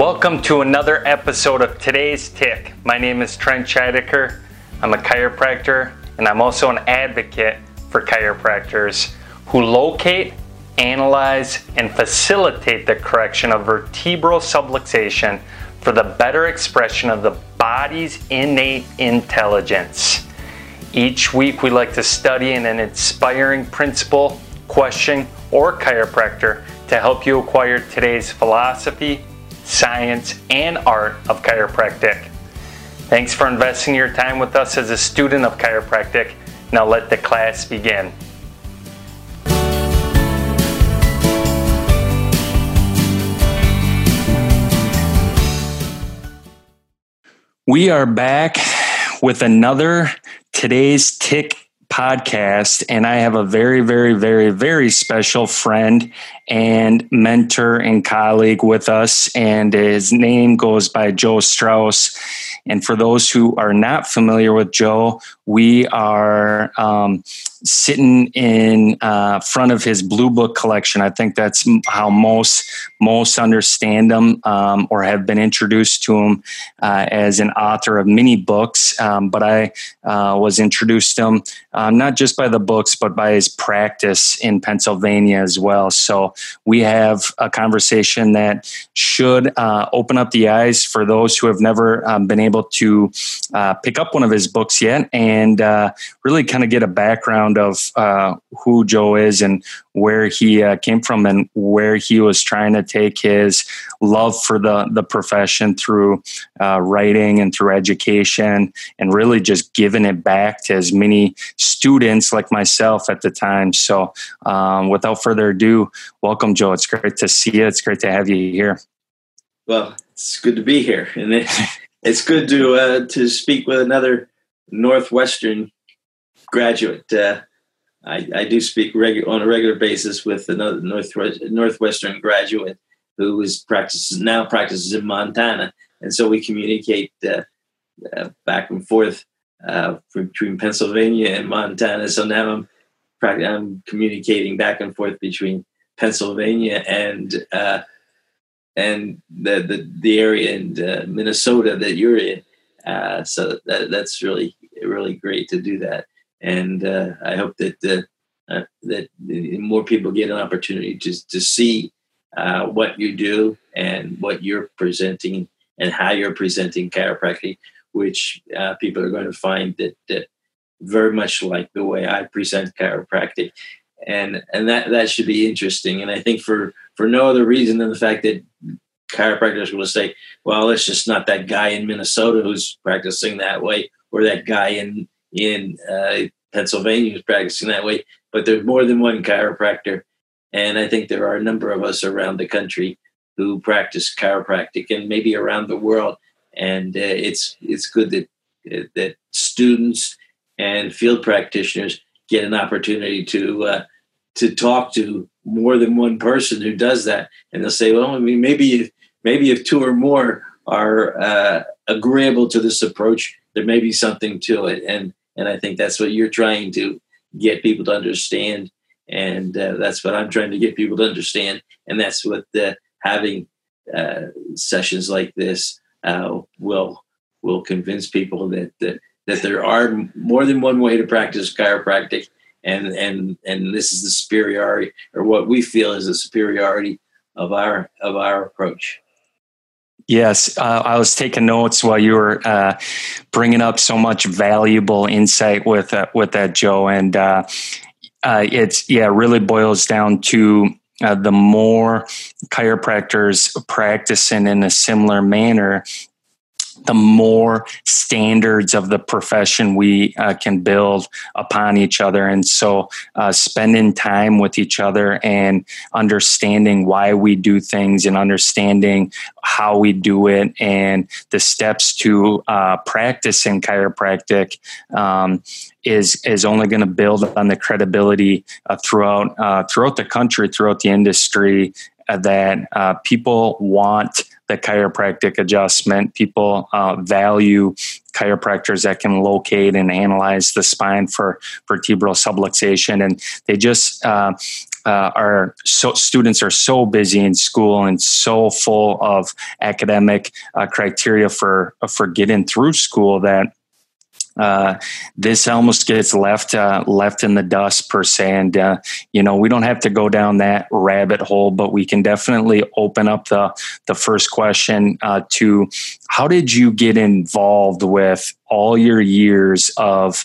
Welcome to another episode of Today's Tick. My name is Trent Scheidecker. I'm a chiropractor and I'm also an advocate for chiropractors who locate, analyze, and facilitate the correction of vertebral subluxation for the better expression of the body's innate intelligence. Each week, we like to study an inspiring principle, question, or chiropractor to help you acquire today's philosophy, science, and art of chiropractic. Thanks for investing your time with us as a student of chiropractic. Now let the class begin. We are back with another today's Tick podcast, and I have a very, very, very, very special friend and mentor and colleague with us, and his name goes by Joe Strauss. And for those who are not familiar with Joe, we are um, sitting in uh, front of his blue book collection. I think that's how most most understand him um, or have been introduced to him uh, as an author of many books. Um, but I uh, was introduced to him um, not just by the books, but by his practice in Pennsylvania as well. So we have a conversation that should uh, open up the eyes for those who have never um, been able to uh, pick up one of his books yet and uh, really kind of get a background of uh, who Joe is and where he uh, came from and where he was trying to take his love for the the profession through uh, writing and through education and really just giving it back to as many students like myself at the time. So, um, without further ado, welcome, Joe. It's great to see you. It's great to have you here. Well, it's good to be here, and it, it's good to uh, to speak with another Northwestern graduate. Uh, I, I, do speak regu- on a regular basis with another Northwest, Northwestern graduate who is practices now practices in Montana, and so we communicate uh, uh, back and forth uh, between Pennsylvania and Montana. So now I'm I'm communicating back and forth between Pennsylvania and uh, and the, the the area in uh, Minnesota that you're in. So that, that's really really great to do that and uh, I hope that uh, uh, that more people get an opportunity to to see uh, what you do and what you're presenting and how you're presenting chiropractic, which uh, people are going to find that, that very much like the way I present chiropractic, and and that that should be interesting. And I think for for no other reason than the fact that chiropractors will say, well, it's just not that guy in Minnesota who's practicing that way, or that guy in in uh, Pennsylvania who's practicing that way, but there's more than one chiropractor. And I think there are a number of us around the country who practice chiropractic and maybe around the world. And uh, it's it's good that uh, that students and field practitioners get an opportunity to uh, to talk to more than one person who does that. And they'll say, well, I mean, maybe maybe if two or more are uh, agreeable to this approach, there may be something to it. And and I think that's what you're trying to get people to understand. And uh, that's what I'm trying to get people to understand. And that's what the, having uh, sessions like this uh, will will convince people that, that that there are more than one way to practice chiropractic, and and and this is the superiority, or what we feel is the superiority of our of our approach. Yes, uh, I was taking notes while you were uh, bringing up so much valuable insight with uh, with that, Joe. And uh, uh, it's yeah, really boils down to uh, the more chiropractors practicing in a similar manner, the more standards of the profession we uh, can build upon each other. And so, uh, spending time with each other and understanding why we do things and understanding how we do it and the steps to uh, chiropractic um, is is only going to build on the credibility uh, throughout uh, throughout the country, throughout the industry, uh, that people want the chiropractic adjustment. People uh, value chiropractors that can locate and analyze the spine for vertebral subluxation, and they just uh, uh, our so, students are so busy in school and so full of academic uh, criteria for for getting through school that uh, this almost gets left uh, left in the dust per se, and uh, you know we don't have to go down that rabbit hole, but we can definitely open up the the first question uh, to how did you get involved with all your years of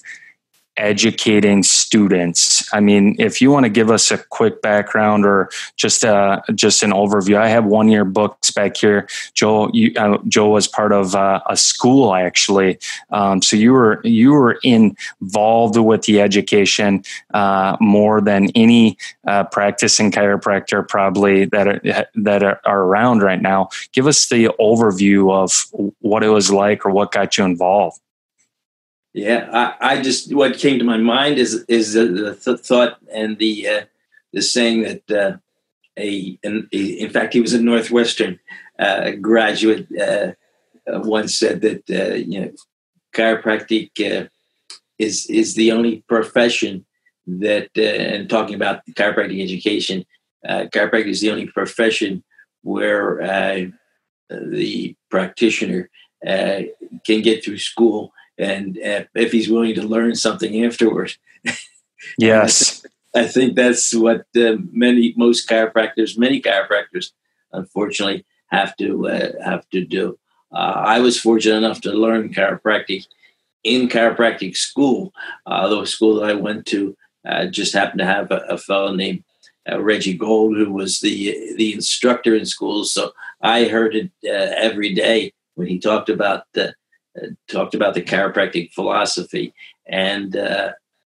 educating students? I mean, if you want to give us a quick background or just uh, just an overview, I have one year books back here. Joe, you, uh, Joe was part of uh, a school actually, um, so you were you were involved with the education uh, more than any uh, practicing chiropractor probably that are, that are around right now. Give us the overview of what it was like or what got you involved. Yeah, I, I, just what came to my mind is is the, th- thought and the uh, the saying that uh, a, in, in fact he was a Northwestern uh, graduate uh, uh, once said that uh, you know chiropractic is is the only profession that and talking about chiropractic education, chiropractic is the only profession where the practitioner can get through school and uh, if he's willing to learn something afterwards. Yes. I think that's what uh, many, most chiropractors, many chiropractors, unfortunately, have to uh, have to do. Uh, I was fortunate enough to learn chiropractic in chiropractic school. Uh, the school that I went to uh, just happened to have a, a fellow named uh, Reggie Gold, who was the the instructor in school. So I heard it every day when he talked about the talked about the chiropractic philosophy, and uh,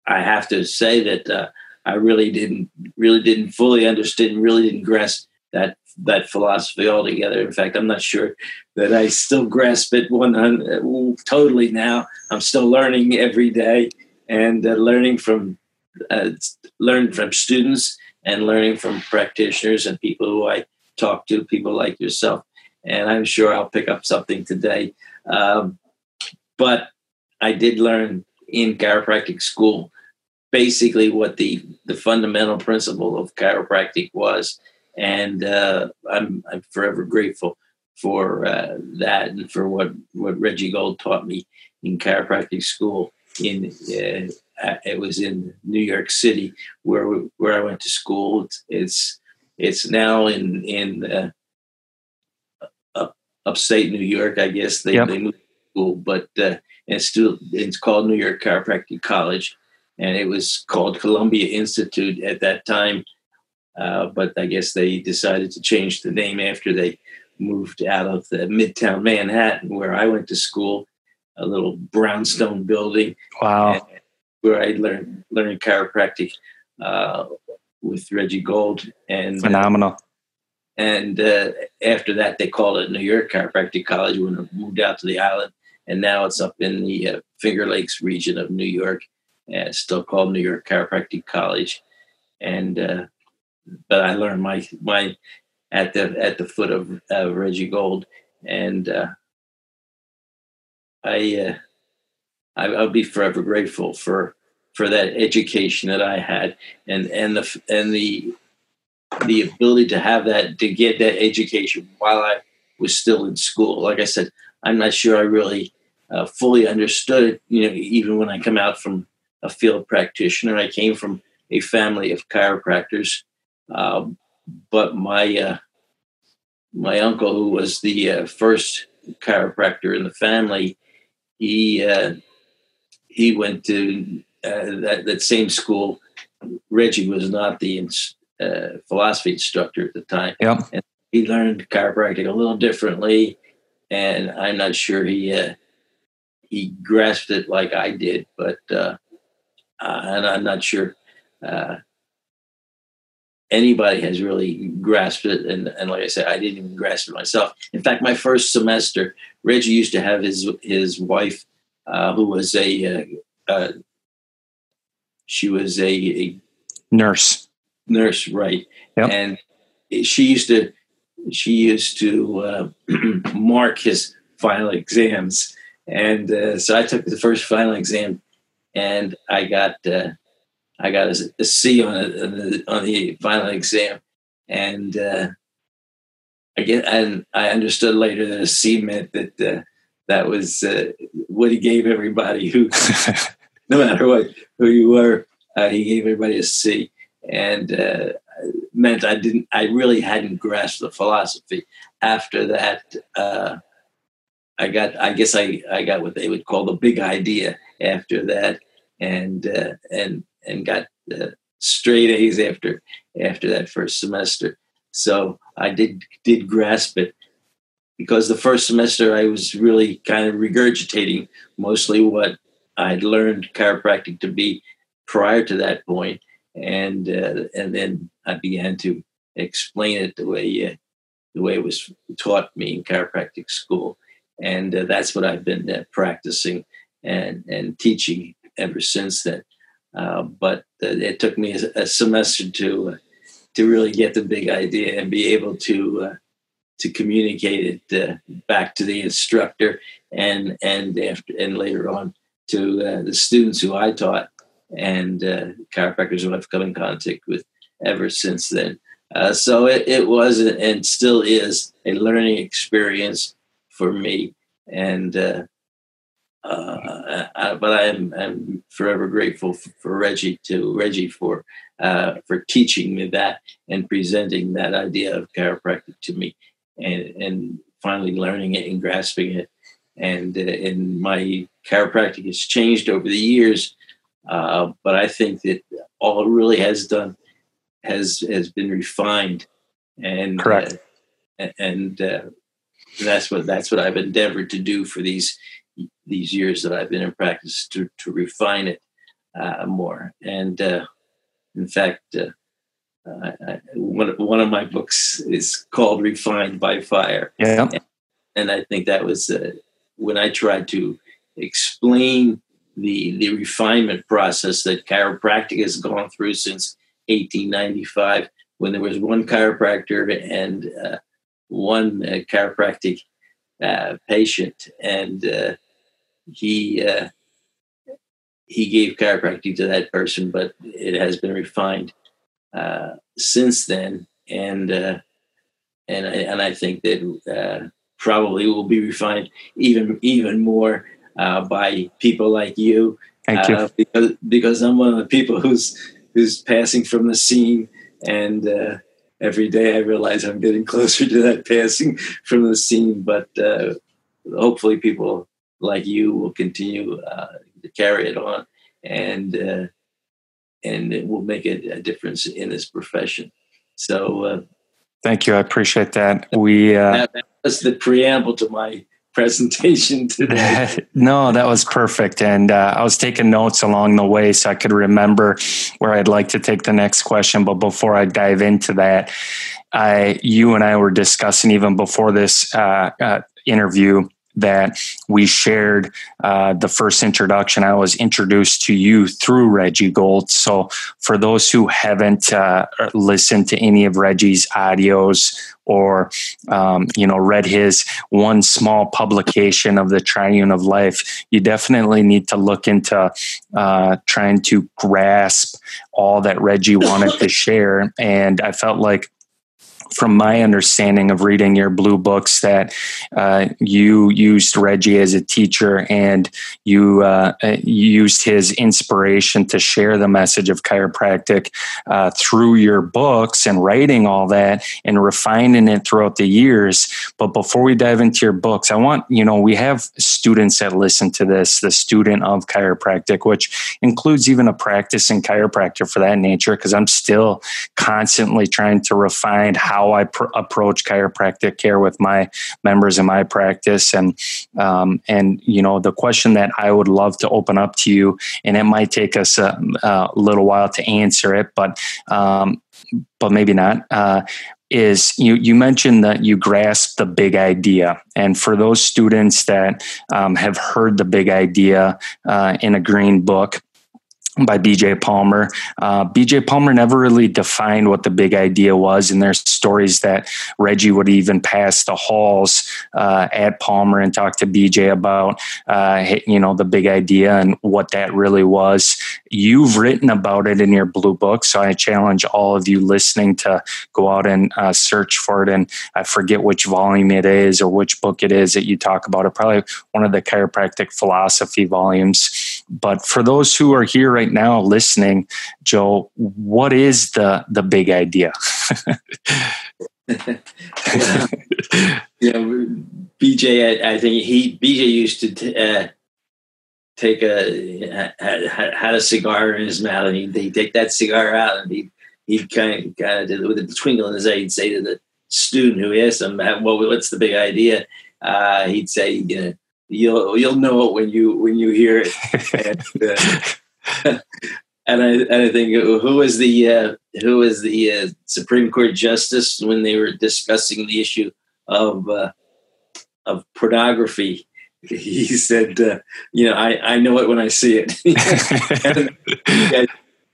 I have to say that uh, I really didn't really didn't fully understand, really didn't grasp that that philosophy altogether. In fact, I'm not sure that I still grasp it one totally now. I'm still learning every day and uh, learning from uh, learning from students and learning from practitioners and people who I talk to, people like yourself. And I'm sure I'll pick up something today. Um, but I did learn in chiropractic school basically what the the fundamental principle of chiropractic was, and uh, I'm I'm forever grateful for uh, that and for what what Reggie Gold taught me in chiropractic school. In uh, it was in New York City where where I went to school. It's it's, it's now in in uh, up, upstate New York. I guess they, yep. they moved school, but uh, it's still it's called New York Chiropractic College, and it was called Columbia Institute at that time. Uh, but I guess they decided to change the name after they moved out of the Midtown Manhattan, where I went to school, a little brownstone building. Wow. Where I learned learned chiropractic uh, with Reggie Gold and uh, phenomenal. and uh, after that, they called it New York Chiropractic College when I moved out to the island and now it's up in the uh, Finger Lakes region of New York. It's still called New York Chiropractic College, and uh, but I learned my my at the at the foot of uh, Reggie Gold, and uh, I, uh, I I'll be forever grateful for for that education that I had, and and the and the the ability to have that to get that education while I was still in school. Like I said, I'm not sure I really uh, fully understood it. You know, even when I come out from a field practitioner, I came from a family of chiropractors. Uh, but my uh, my uncle, who was the uh, first chiropractor in the family, he uh, he went to uh, that that same school. Reggie was not the philosophy instructor at the time. Yep. And he learned chiropractic a little differently, and I'm not sure he he grasped it like I did, but uh, uh, and I'm not sure uh, anybody has really grasped it. And, and like I said, I didn't even grasp it myself. In fact, my first semester, Reggie used to have his his wife, uh, who was a uh, uh, she was a, a, nurse, nurse, right? Yep. And she used to she used to mark his final exams and uh, so I took the first final exam, and I got uh, I got a, a C on, it, on, the, on the final exam, and uh, I get and I understood later that a C meant that uh, that was uh, what he gave everybody who, no matter what who you were, uh, he gave everybody a C, and uh, meant I didn't, I really hadn't grasped the philosophy. After that, uh, I got, I guess I, I got what they would call the big idea after that, and uh, and and got uh, straight A's after after that first semester. So I did did grasp it because the first semester I was really kind of regurgitating mostly what I'd learned chiropractic to be prior to that point, and uh, and then I began to explain it the way uh, the way it was taught me in chiropractic school, and uh, that's what I've been uh, practicing and and teaching ever since then. Uh, but uh, it took me a, a semester to to really get the big idea and be able to to communicate it back to the instructor and and after and later on to the students who I taught and uh, chiropractors who I've come in contact with ever since then. Uh, so it, it, was and still is a learning experience for me. And uh, uh I, but I'm, I'm forever grateful for, for Reggie to Reggie for uh, for teaching me that and presenting that idea of chiropractic to me, and and finally learning it and grasping it. And uh, and my chiropractic has changed over the years uh, but I think that all it really has done has has been refined, and correct, uh, and uh, that's what that's what I've endeavored to do for these these years that I've been in practice to to refine it uh, more. And uh, in fact, uh, I, one one of my books is called "Refined by Fire." Yeah, and, and I think that was when I tried to explain the the refinement process that chiropractic has gone through since 1895, when there was one chiropractor and uh, one uh, chiropractic uh, patient, and uh, he uh, he gave chiropractic to that person, but it has been refined uh, since then, and and I, and I think that probably will be refined even even more uh, by people like you. Thank you. Because, because I'm one of the people who's who's passing from the scene, and uh, every day I realize I'm getting closer to that passing from the scene. But uh, hopefully, people like you will continue uh, to carry it on, and uh, and it will make a, a, difference in this profession. So. Thank you. I appreciate that. We that, that was the preamble to my presentation today. no, that was perfect. And uh, I was taking notes along the way so I could remember where I'd like to take the next question. But before I dive into that, I, you and I were discussing even before this uh, uh, interview that we shared uh, the first introduction. I was introduced to you through Reggie Gold. So, for those who haven't uh, listened to any of Reggie's audios or um, you know read his one small publication of the Triune of Life, you definitely need to look into uh, trying to grasp all that Reggie wanted to share. And I felt like from my understanding of reading your blue books that uh, you used Reggie as a teacher and you uh, used his inspiration to share the message of chiropractic uh, through your books and writing all that and refining it throughout the years. But before we dive into your books, I want, you know, we have students that listen to this, the student of chiropractic, which includes even a practicing chiropractor for that nature, because I'm still constantly trying to refine how how I pr- approach chiropractic care with my members in my practice. And, um, and, you know, the question that I would love to open up to you, and it might take us a, a little while to answer it, but, um, but maybe not. Uh, is you you mentioned that you grasp the big idea, and for those students that um, have heard the big idea uh, in a green book, by BJ Palmer. Uh, BJ Palmer never really defined what the big idea was, and there's stories that Reggie would even pass the halls uh, at Palmer and talk to BJ about, uh, you know, the big idea and what that really was. You've written about it in your blue book, so I challenge all of you listening to go out and uh, search for it. And I forget which volume it is or which book it is that you talk about it. Probably one of the chiropractic philosophy volumes. But for those who are here right now listening, Joe, what is the the big idea? know, BJ, I, I, think he BJ used to t- uh, take a had, a cigar in his mouth, and he'd, he'd take that cigar out, and he he'd kind of kind of did, with a twinkle in his eye, he'd say to the student who asked him, "Well, what's the big idea?" Uh, he'd say, "You know, you'll you'll know it when you when you hear it." and, uh, and, I and I think who was the uh, who was the uh, Supreme Court justice when they were discussing the issue of uh, of pornography? He said, uh, "You know, I, I know it when I see it." and,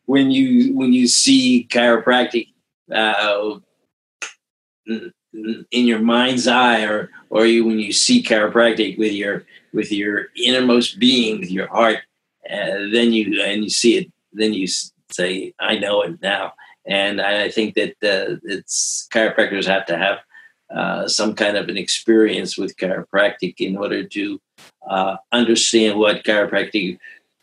when you when you see chiropractic uh, in your mind's eye or or you when you see chiropractic with your with your innermost being with your heart uh, then you and you see it then you say i know it now. And i think that uh, it's chiropractors have to have uh, some kind of an experience with chiropractic in order to uh, understand what chiropractic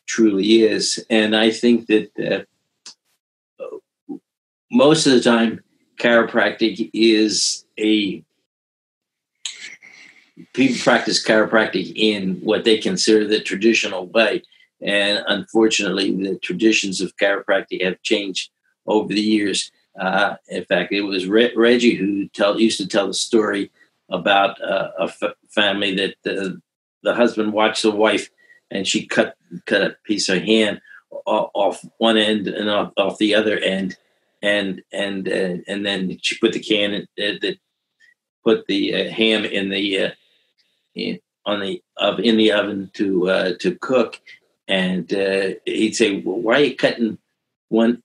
truly is. And i think that uh, most of the time chiropractic is a people practice chiropractic in what they consider the traditional way. And unfortunately, the traditions of chiropractic have changed over the years. Uh, in fact, it was Re- Reggie who tell, used to tell the story about uh, a f- family that the, the husband watched the wife and she cut cut a piece of hand off one end and off, off the other end and and uh, and then she put the can uh, that put the uh, ham in the uh, in, on the of in the oven to uh, to cook, and uh, he'd say, "Well, why are you cutting one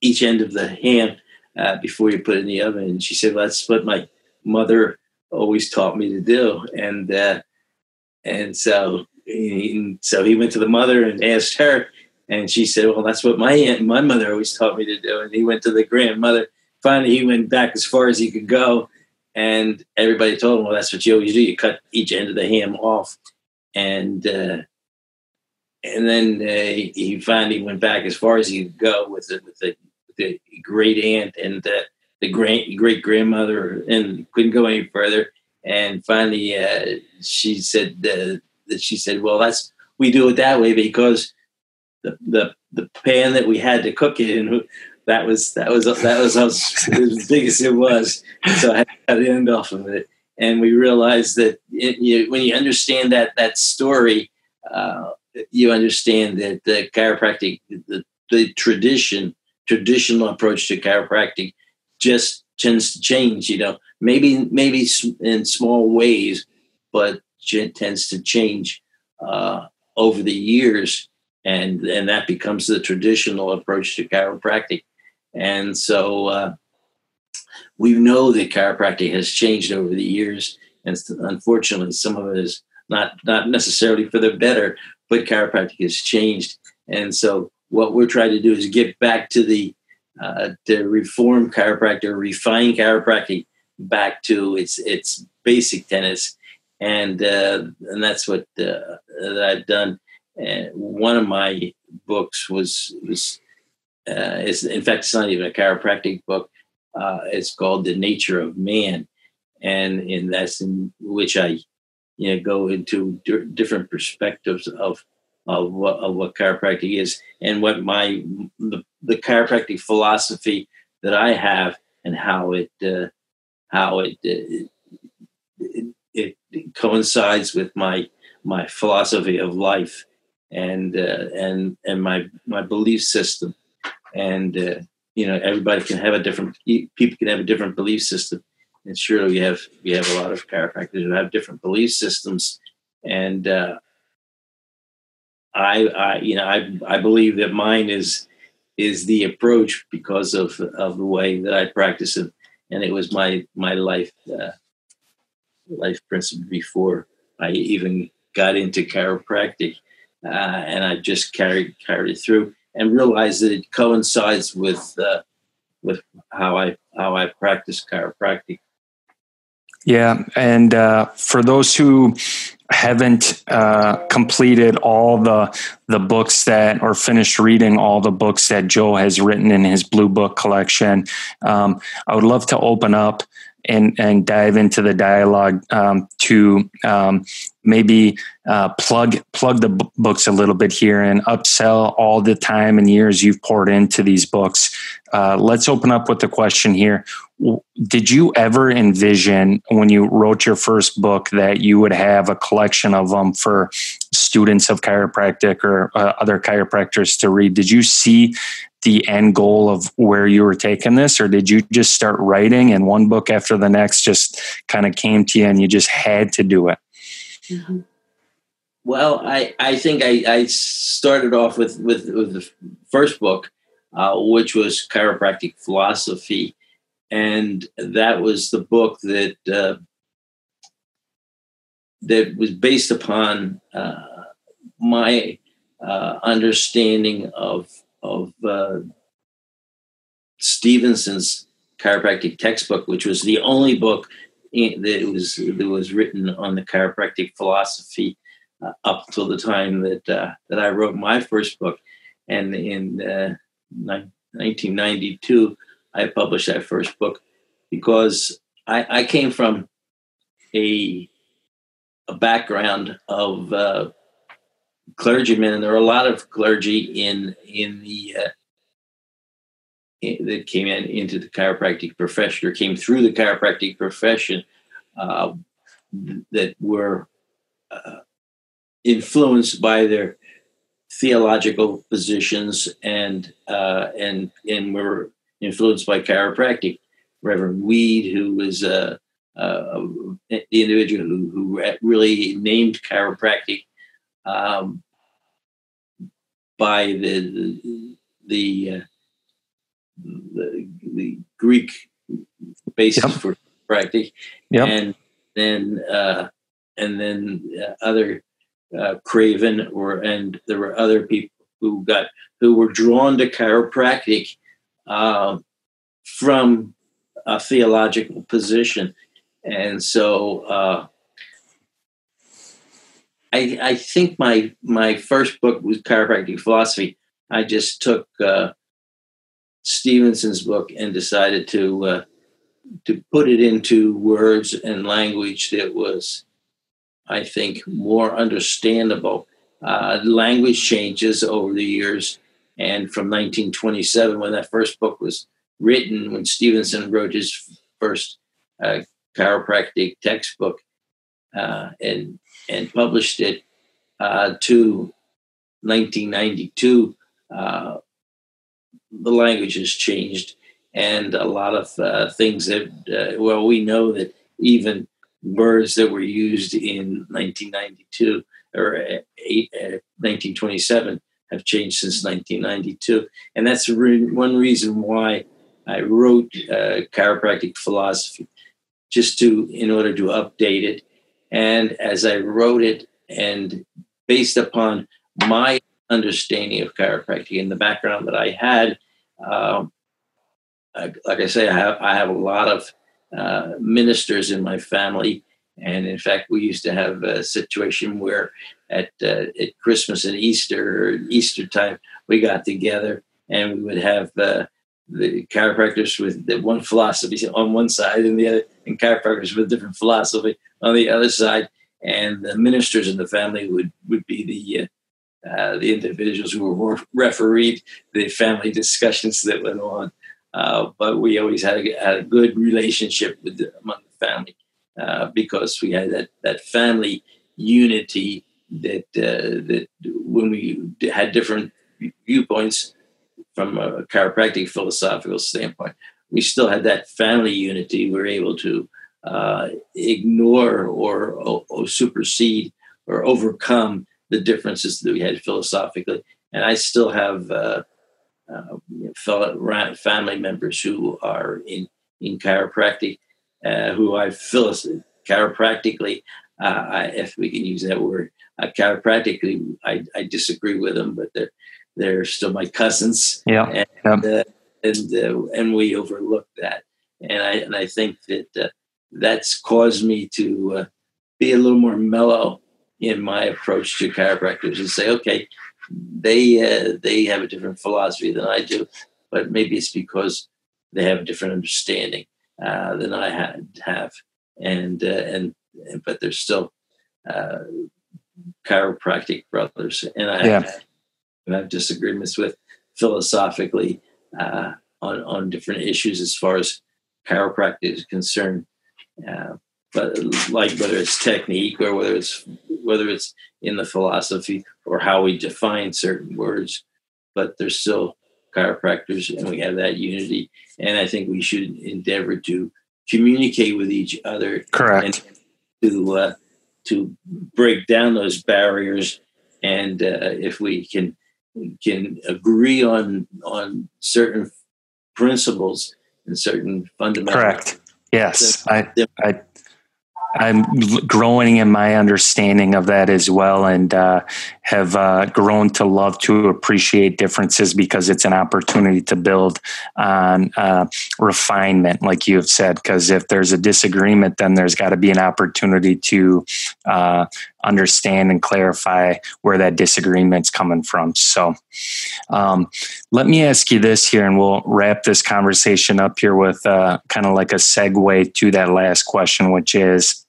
each end of the ham before you put it in the oven?" And she said, well, "That's what my mother always taught me to do," and and so he, so he went to the mother and asked her and she said, "Well, that's what my aunt, my mother always taught me to do." And he went to the grandmother. Finally, he went back as far as he could go, and everybody told him, "Well, that's what you always do. You cut each end of the ham off." And uh, and then uh, he finally went back as far as he could go with the, with the, the great aunt and uh, the great great grandmother, and couldn't go any further. And finally, uh, she said uh, that she said, "Well, that's we do it that way because." the, the the pan that we had to cook it in that was that was that was as, big as it was. So i had to end off of it. And we realized that it, you, when you understand that that story uh, you understand that the chiropractic the, the tradition traditional approach to chiropractic just tends to change you know. Maybe maybe in small ways but it tends to change uh, over the years. And and that becomes the traditional approach to chiropractic. And so uh, we know that chiropractic has changed over the years, and unfortunately, some of it is not not necessarily for the better, but chiropractic has changed. And so what we're trying to do is get back to the uh, to reform chiropractic, or refine chiropractic back to its its basic tenets, and uh, and that's what uh, that I've done. And one of my books was was uh, is in fact it's not even a chiropractic book. Uh, it's called The Nature of Man, and in that's in which I you know go into d- different perspectives of of what, of what chiropractic is and what my the, the chiropractic philosophy that I have and how it uh, how it, uh, it, it it coincides with my my philosophy of life and uh, and and my my belief system and uh, you know everybody can have a different people can have a different belief system. And surely we have we have a lot of chiropractors who have different belief systems. And uh, I, I, you know, I, I believe that mine is is the approach because of of the way that I practice it, and it was my my life uh, life principle before I even got into chiropractic, uh, and I just carried carried it through and realize that it coincides with uh, with how I how I practice chiropractic. Yeah, and uh, for those who haven't uh, completed all the the books that or finished reading all the books that Joe has written in his Blue Book collection, um, I would love to open up and and dive into the dialogue um, to um, maybe uh, plug plug the b- books a little bit here and upsell all the time and years you've poured into these books. Uh, let's open up with the question here: Did you ever envision when you wrote your first book that you would have a collection of them for students of chiropractic or uh, other chiropractors to read? Did you see the end goal of where you were taking this or did you just start writing and one book after the next just kind of came to you and you just had to do it mm-hmm. well i i think I, I started off with with, with the first book uh, which was chiropractic philosophy and that was the book that uh, that was based upon uh, my uh, understanding of of uh, Stephenson's chiropractic textbook, which was the only book that was that was written on the chiropractic philosophy uh, up till the time that uh, that I wrote my first book, and in 1992 uh, I published that first book because I, I came from a a background of uh, clergymen, and there are a lot of clergy in in the uh, in, that came in into the chiropractic profession or came through the chiropractic profession uh, that were uh, influenced by their theological positions and uh, and and were influenced by chiropractic. Reverend Weed, who was uh, uh, the individual who, who really named chiropractic um, by the the the, uh, the, the, Greek basis yep. for practice, yep. and then uh, and then uh, other uh, Craven or and there were other people who got who were drawn to chiropractic uh, from a theological position, and so uh, I, I think my my first book was chiropractic philosophy. I just took uh, Stephenson's book and decided to uh, to put it into words and language that was, I think, more understandable. Uh, language changes over the years, and from 1927, when that first book was written, when Stevenson wrote his first uh, chiropractic textbook, uh, and and published it uh, to 1992, uh, the language has changed, and a lot of uh, things that uh, well, we know that even words that were used in 1992 or eight, 1927 uh, have changed since 1992, and that's re- one reason why I wrote uh, chiropractic philosophy, just to in order to update it and as I wrote it, and based upon my understanding of chiropractic and the background that I had, um, like I say, I have I have a lot of uh, ministers in my family, and in fact, we used to have a situation where at uh, at Christmas and Easter or Easter time we got together and we would have uh, the chiropractors with the one philosophy on one side and the other, and chiropractors with different philosophy on the other side, and the ministers in the family would would be the uh, uh, the individuals who were refereed the family discussions that went on. Uh, but we always had a, had a good relationship with the, among the family uh, because we had that that family unity that uh, that when we had different viewpoints from a chiropractic philosophical standpoint, we still had that family unity. We were able to uh, ignore or, or, supersede or overcome the differences that we had philosophically. And I still have uh, uh, fellow family members who are in in chiropractic, uh, who I feel chiropractically, uh, I, if we can use that word, uh, chiropractically, I, I, disagree with them, but they're they're still my cousins. Yeah, and uh, and uh, and we overlook that, and I and I think that uh, that's caused me to be a little more mellow in my approach to chiropractors and say, okay, they uh, they have a different philosophy than I do, but maybe it's because they have a different understanding uh, than I had, have, and uh, and but they're still uh, chiropractic brothers, and I, yeah. Have, have disagreements with philosophically uh, on on different issues as far as chiropractic is concerned. Uh, but like whether it's technique or whether it's whether it's in the philosophy or how we define certain words, but there's still chiropractors and we have that unity. And I think we should endeavor to communicate with each other. Correct. to, uh, to break down those barriers. And uh, if we can, can agree on, on certain principles and certain fundamental. Correct. Yes. I, I I'm growing in my understanding of that as well, and uh, have uh, grown to love to appreciate differences because it's an opportunity to build on uh, refinement, like you have said. Because if there's a disagreement, then there's got to be an opportunity to uh, understand and clarify where that disagreement's coming from. So, um, let me ask you this here, and we'll wrap this conversation up here with uh, kind of like a segue to that last question, which is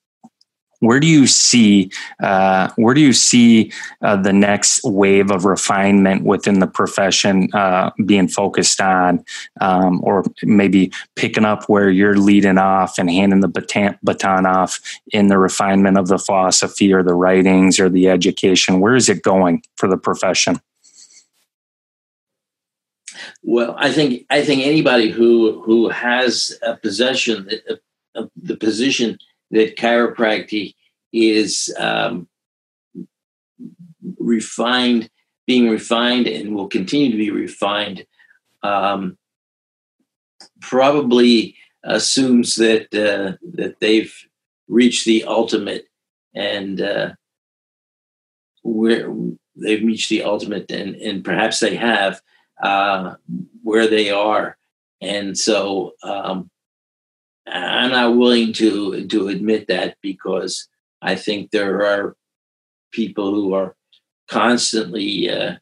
where do you see uh, where do you see uh, the next wave of refinement within the profession uh, being focused on, um, or maybe picking up where you're leading off and handing the baton, baton off in the refinement of the philosophy or the writings or the education? Where is it going for the profession? Well, I think I think anybody who who has a possession, the position that chiropractic is um, refined, being refined, and will continue to be refined. Um, probably assumes that uh, that they've reached the ultimate, and uh, where they've reached the ultimate, and and perhaps they have uh, where they are, and so um, I'm not willing to to admit that because I think there are people who are constantly uh,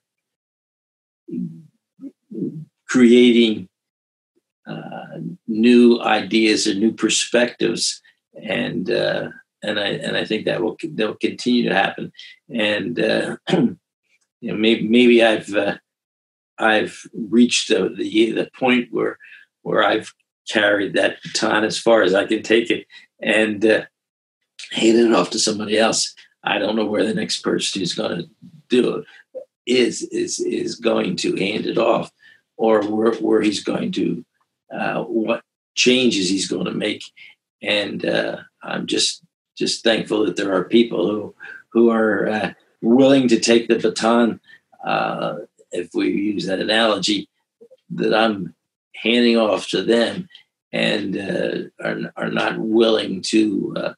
creating uh, new ideas and new perspectives, and uh, and I and I think that will that will continue to happen. And uh, you know, maybe maybe I've uh, I've reached the, the the point where where I've carried that baton as far as I can take it, and uh, handed it off to somebody else. I don't know where the next person who's going to do it is is is going to hand it off, or where, where he's going to uh, what changes he's going to make. And uh, I'm just just thankful that there are people who who are uh, willing to take the baton. Uh, if we use that analogy, that I'm handing off to them and uh, are, are not willing to uh,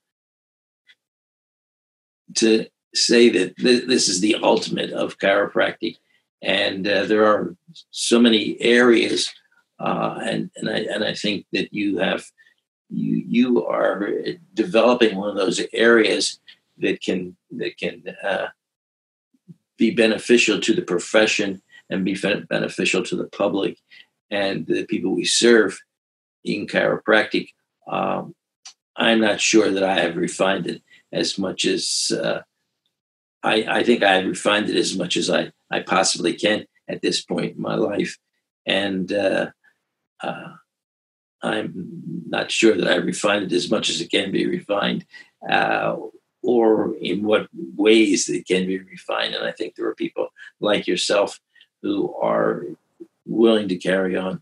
to say that th- this is the ultimate of chiropractic, and uh, there are so many areas, uh, and and I and I think that you have you you are developing one of those areas that can that can uh, be beneficial to the profession and be beneficial to the public and the people we serve in chiropractic. Um, I'm not sure that I have refined it as much as uh, I, I think I have refined it as much as I, I possibly can at this point in my life. And uh, uh, I'm not sure that I refined it as much as it can be refined uh, or in what ways it can be refined. And I think there are people like yourself who are willing to carry on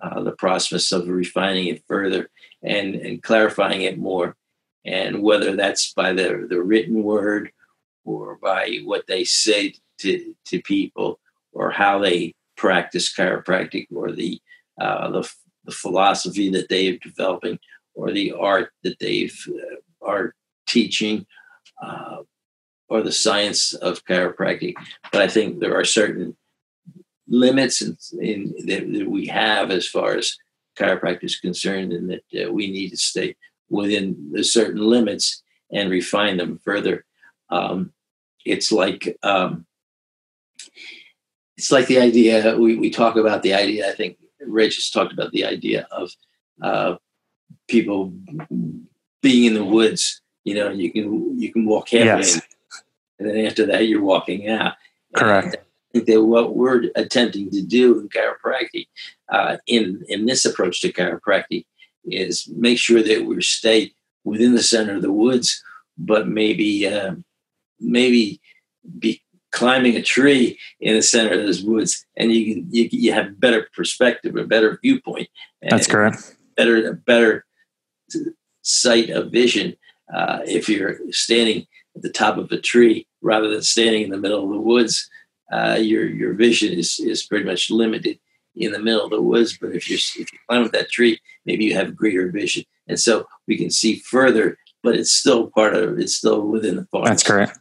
uh, the process of refining it further and, and clarifying it more and whether that's by the, the written word or by what they say to, to people or how they practice chiropractic or the, uh, the, the philosophy that they're developing or the art that they've uh, are teaching uh, or the science of chiropractic. But I think there are certain limits in, in that, that, we have as far as chiropractic is concerned, and that uh, we need to stay within the certain limits and refine them further. Um, it's like um, it's like the idea we, we talk about the idea. I think Rich has talked about the idea of uh, people being in the woods. You know, you can you can walk halfway, yes. and then after that you're walking out. Correct. And think that what we're attempting to do in chiropractic, uh, in in this approach to chiropractic, is make sure that we stay within the center of the woods, but maybe uh, maybe be climbing a tree in the center of those woods, and you can you, you have better perspective, a better viewpoint. That's correct. Better better sight of vision uh, if you're standing at the top of a tree rather than standing in the middle of the woods. Uh, your your vision is is pretty much limited in the middle of the woods. But if you're if you climb up that tree, maybe you have greater vision, and so we can see further. But it's still part of it's still within the forest. That's correct.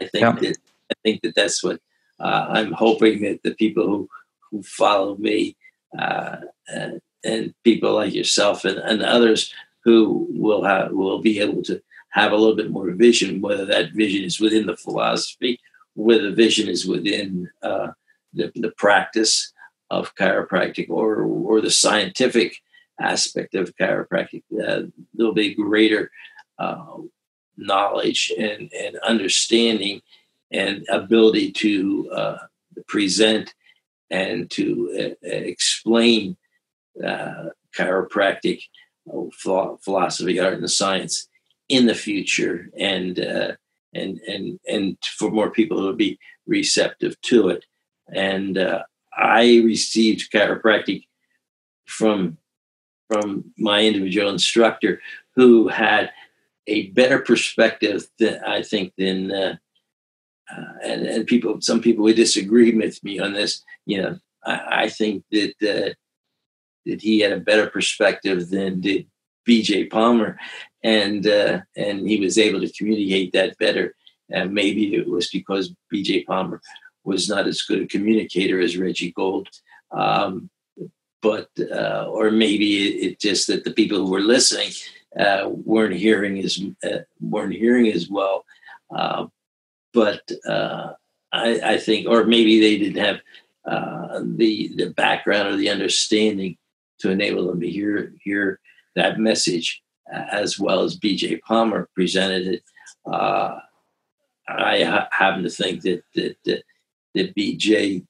I think yep. that I think that that's what uh, I'm hoping that the people who who follow me uh, and, and, people like yourself and, and others who will have will be able to have a little bit more vision, whether that vision is within the philosophy, whether the vision is within uh, the, the practice of chiropractic or or the scientific aspect of chiropractic. Uh, there'll be greater uh, knowledge and, and understanding and ability to uh, present and to uh, explain uh, chiropractic philosophy, art, and science in the future, and and and and for more people to be receptive to it. And uh, I received chiropractic from from my individual instructor, who had a better perspective than I think than uh, uh, and and people some people would disagree with me on this. You know, I, I think that uh, that he had a better perspective than did B.J. Palmer, and uh, and he was able to communicate that better. And maybe it was because B.J. Palmer was not as good a communicator as Reggie Gold. Um, but uh, or maybe it, it, just that the people who were listening uh, weren't hearing as uh, weren't hearing as well. Uh, but uh, I, I, think, or maybe they didn't have the the background or the understanding to enable them to hear hear that message as well as B.J. Palmer presented it. I ha- happen to think that that that, that B.J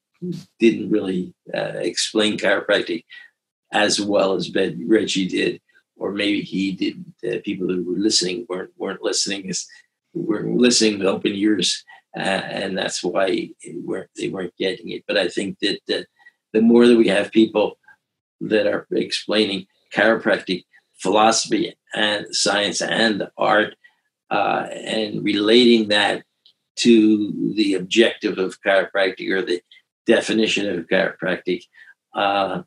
didn't really uh, explain chiropractic as well as Ben Reggie did, or maybe he did. Uh, people who were listening weren't weren't listening as were listening with open ears, uh, and that's why weren't, they weren't getting it. But I think that the more that we have people that are explaining chiropractic philosophy and science and art uh, and relating that to the objective of chiropractic or the definition of chiropractic, uh,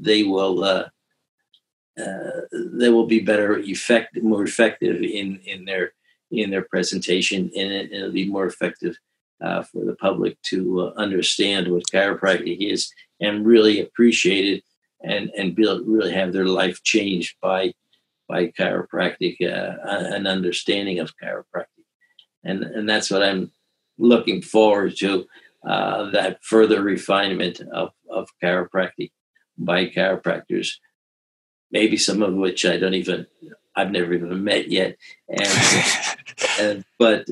they will uh, uh, they will be better effect more effective in in their in their presentation and it, will be more effective uh, for the public to uh, understand what chiropractic is and really appreciate it and and build, really have their life changed by by chiropractic uh, an understanding of chiropractic and and that's what I'm looking forward to uh, that further refinement of, of chiropractic by chiropractors, maybe some of which I don't even, I've never even met yet. And, and but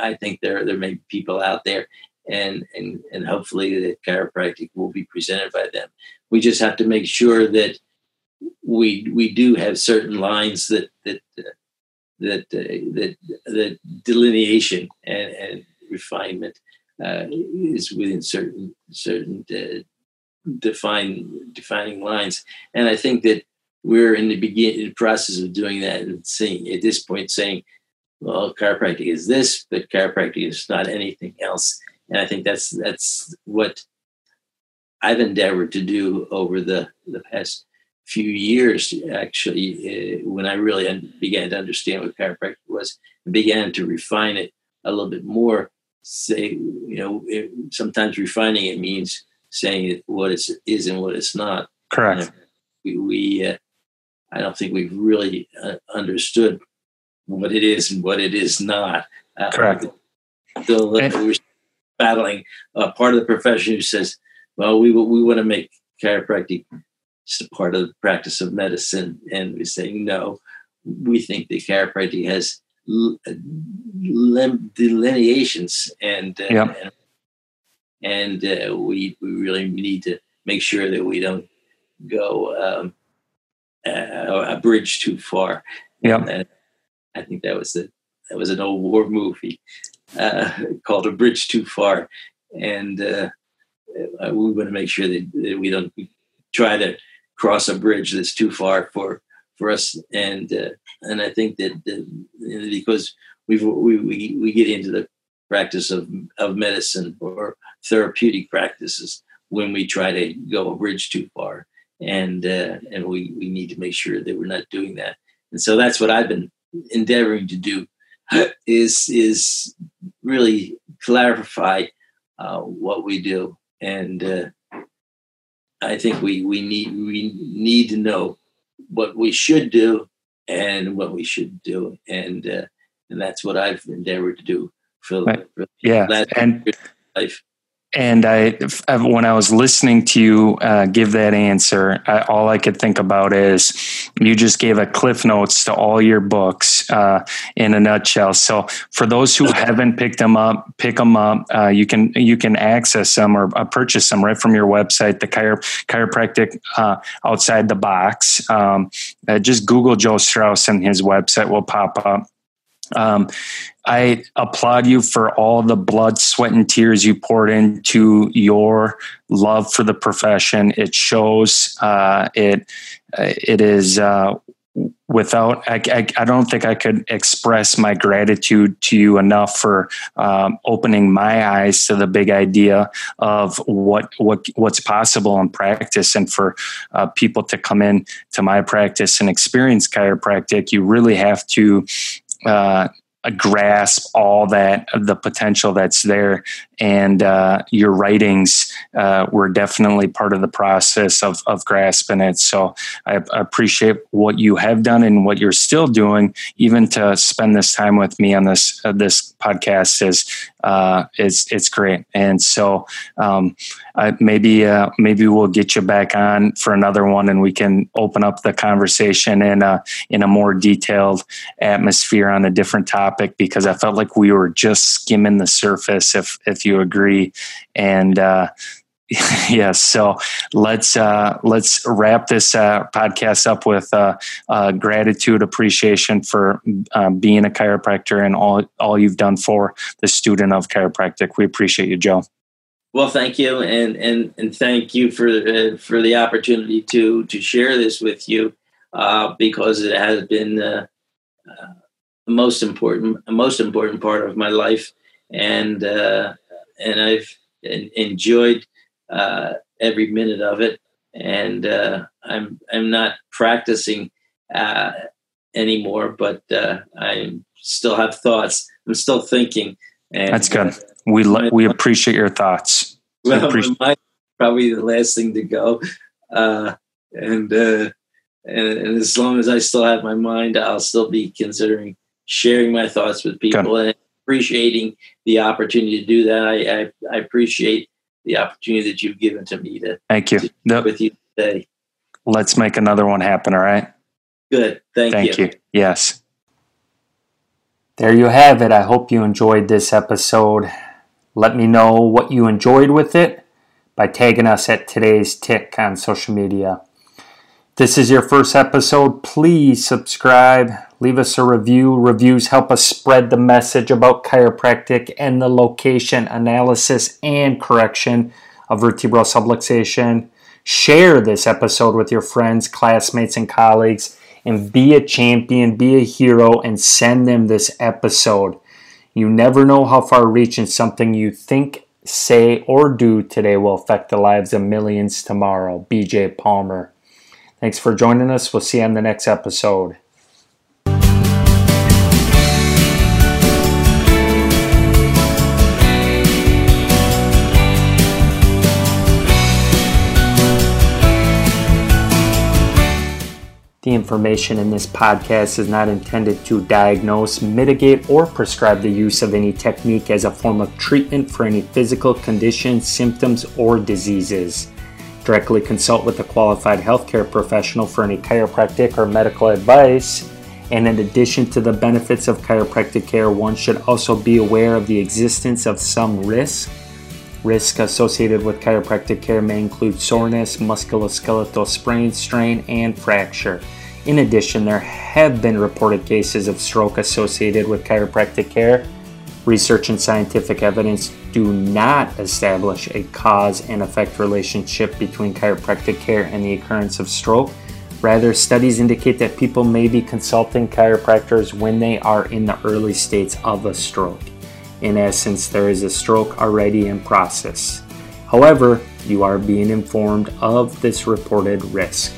I think there, there may be people out there and, and, and hopefully the chiropractic will be presented by them. We just have to make sure that we, we do have certain lines that, that, that, uh, that, that delineation and, and refinement uh, is within certain certain uh, defined defining lines. And I think that we're in the beginning process of doing that and seeing at this point saying well, chiropractic is this, but chiropractic is not anything else. And I think that's that's what I've endeavored to do over the the past few years. Actually, uh, when I really began to understand what chiropractic was, and began to refine it a little bit more. Say, you know, it, sometimes refining it means saying what it is and what it's not. Correct. we, we uh, I don't think we've really uh, understood what it is and what it is not. Uh, Correct. Still, uh, we're battling a part of the profession who says, "Well, we we want to make chiropractic just a part of the practice of medicine," and we say, "No, we think that chiropractic has delineations and uh, yep. and, and uh, we we really need to make sure that we don't go um, a bridge too far. Yeah, I think that was a that was an old war movie uh, called A Bridge Too Far, and uh, uh, we want to make sure that, that, we don't try to cross a bridge that's too far for for us. And uh, and I think that, that because we we we get into the practice of of medicine or therapeutic practices when we try to go a bridge too far and uh, and we we need to make sure that we're not doing that. And so that's what I've been endeavoring to do is is really clarify uh, what we do, and uh, I think we we need we need to know what we should do and what we should do, and uh, and that's what I've endeavored to do for, right. for yeah. and life and I, when I was listening to you uh, give that answer, I, all I could think about is you just gave a cliff notes to all your books uh, in a nutshell. So for those who haven't picked them up, pick them up. Uh, you can you can access them or uh, purchase them right from your website. The chiro- chiropractic uh, outside the box. Um, uh, just Google Joe Strauss and his website will pop up. Um, I applaud you for all the blood, sweat, and tears you poured into your love for the profession. It shows. Uh, it it is uh, without. I, I, I, don't think I could express my gratitude to you enough for um, opening my eyes to the big idea of what what what's possible in practice, and for uh, people to come in to my practice and experience chiropractic. You really have to uh, grasp all that the potential that's there. And uh, your writings uh, were definitely part of the process of, of grasping it. So I, I, appreciate what you have done and what you're still doing even to spend this time with me on this uh, this podcast is uh, it's it's great. And so um, maybe uh, maybe we'll get you back on for another one and we can open up the conversation in a in a more detailed atmosphere on a different topic because I felt like we were just skimming the surface if if you agree. And uh, yes so let's uh, let's wrap this uh, podcast up with uh, uh gratitude appreciation for uh, being a chiropractor and all all you've done for the student of chiropractic. We appreciate you joe. Well, thank you, and and and thank you for uh, for the opportunity to to share this with you, uh, because it has been the most important most important part of my life, and and I've enjoyed uh, every minute of it, and I'm I'm not practicing anymore, but I still have thoughts. I'm still thinking. And, That's good we we appreciate your thoughts. Well, appreciate- probably the last thing to go, uh, and, uh, and, and as long as I still have my mind, I'll still be considering sharing my thoughts with people and appreciating the opportunity to do that. I, I, I appreciate the opportunity that you've given to me to thank you to nope. with you today. Let's make another one happen. All right. Good. Thank, you. thank you. you. Yes. There you have it. I hope you enjoyed this episode. Let me know what you enjoyed with it by tagging us at today's tick on social media. If this is your first episode, please subscribe, leave us a review. Reviews help us spread the message about chiropractic and the location analysis and correction of vertebral subluxation. Share this episode with your friends, classmates, and colleagues. and be a champion, be a hero, and send them this episode. You never know how far reaching something you think, say, or do today will affect the lives of millions tomorrow. BJ Palmer. Thanks for joining us. We'll see you on the next episode. The information in this podcast is not intended to diagnose, mitigate, or prescribe the use of any technique as a form of treatment for any physical condition, symptoms, or diseases. Directly consult with a qualified healthcare professional for any chiropractic or medical advice. And in addition to the benefits of chiropractic care, one should also be aware of the existence of some risk. Risk associated with chiropractic care may include soreness, musculoskeletal sprain, strain, and fracture. In addition, there have been reported cases of stroke associated with chiropractic care. Research and scientific evidence do not establish a cause and effect relationship between chiropractic care and the occurrence of stroke. Rather, studies indicate that people may be consulting chiropractors when they are in the early states of a stroke. In essence, there is a stroke already in process. However, you are being informed of this reported risk.